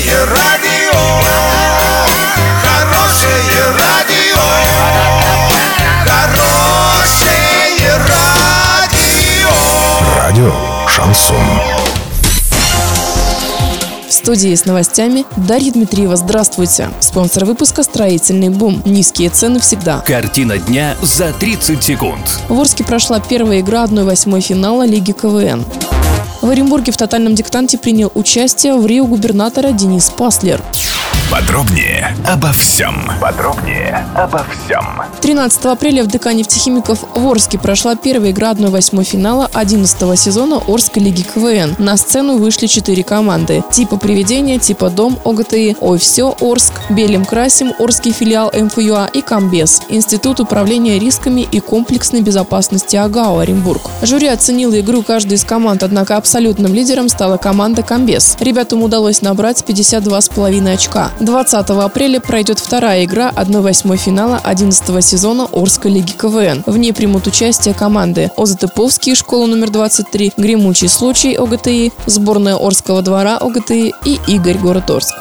Хорошее радио, хорошее радио, хорошее радио. Радио «Шансон». В студии с новостями Дарья Дмитриева. Здравствуйте. Спонсор выпуска «Строительный бум». Низкие цены всегда. Картина дня за 30 секунд. В Орске прошла первая игра 1-8 финала Лиги КВН. В Оренбурге в тотальном диктанте принял участие в Рио губернатора Денис Паслер. Подробнее обо всем. Подробнее обо всем. 13 апреля в ДК нефтехимиков в Орске прошла первая игра 1-8 финала 11 сезона Орской лиги КВН. На сцену вышли четыре команды. Типа «Привидение», типа «Дом», ОГТИ, «Ой, все», Орск, «Белим красим», Орский филиал МФЮА и «Комбез», Институт управления рисками и комплексной безопасности АГАУ Оренбург. Жюри оценило игру каждой из команд, однако абсолютным лидером стала команда «Комбез». Ребятам удалось набрать 52,5 очка. 20 апреля пройдет вторая игра 1-8 финала 11 сезона Орской лиги КВН. В ней примут участие команды Озатыповский, школа номер 23, Гремучий случай ОГТИ, сборная Орского двора ОГТИ и Игорь город Орск.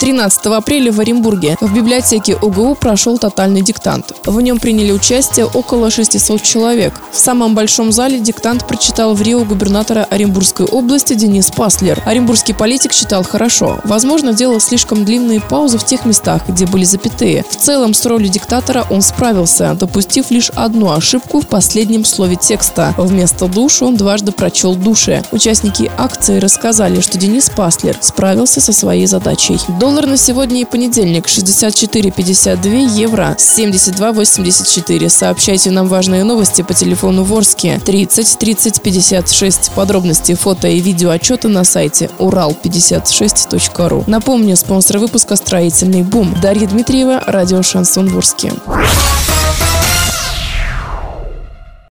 13 апреля в Оренбурге в библиотеке УГУ прошел тотальный диктант. В нем приняли участие около 600 человек. В самом большом зале диктант прочитал в Рио губернатора Оренбургской области Денис Паслер. Оренбургский политик читал хорошо. Возможно, делал слишком длинные паузы в тех местах, где были запятые. В целом, с ролью диктатора он справился, допустив лишь одну ошибку в последнем слове текста. Вместо «душ» он дважды прочел «душе». Участники акции рассказали, что Денис Паслер справился со своей задачей. Доллар на сегодня и понедельник 64,52 евро 72,84. Сообщайте нам важные новости по телефону Ворске 30 30 56. Подробности фото и видео отчета на сайте урал56.ру. Напомню, спонсор выпуска «Строительный бум». Дарья Дмитриева, радио «Шансон Ворске».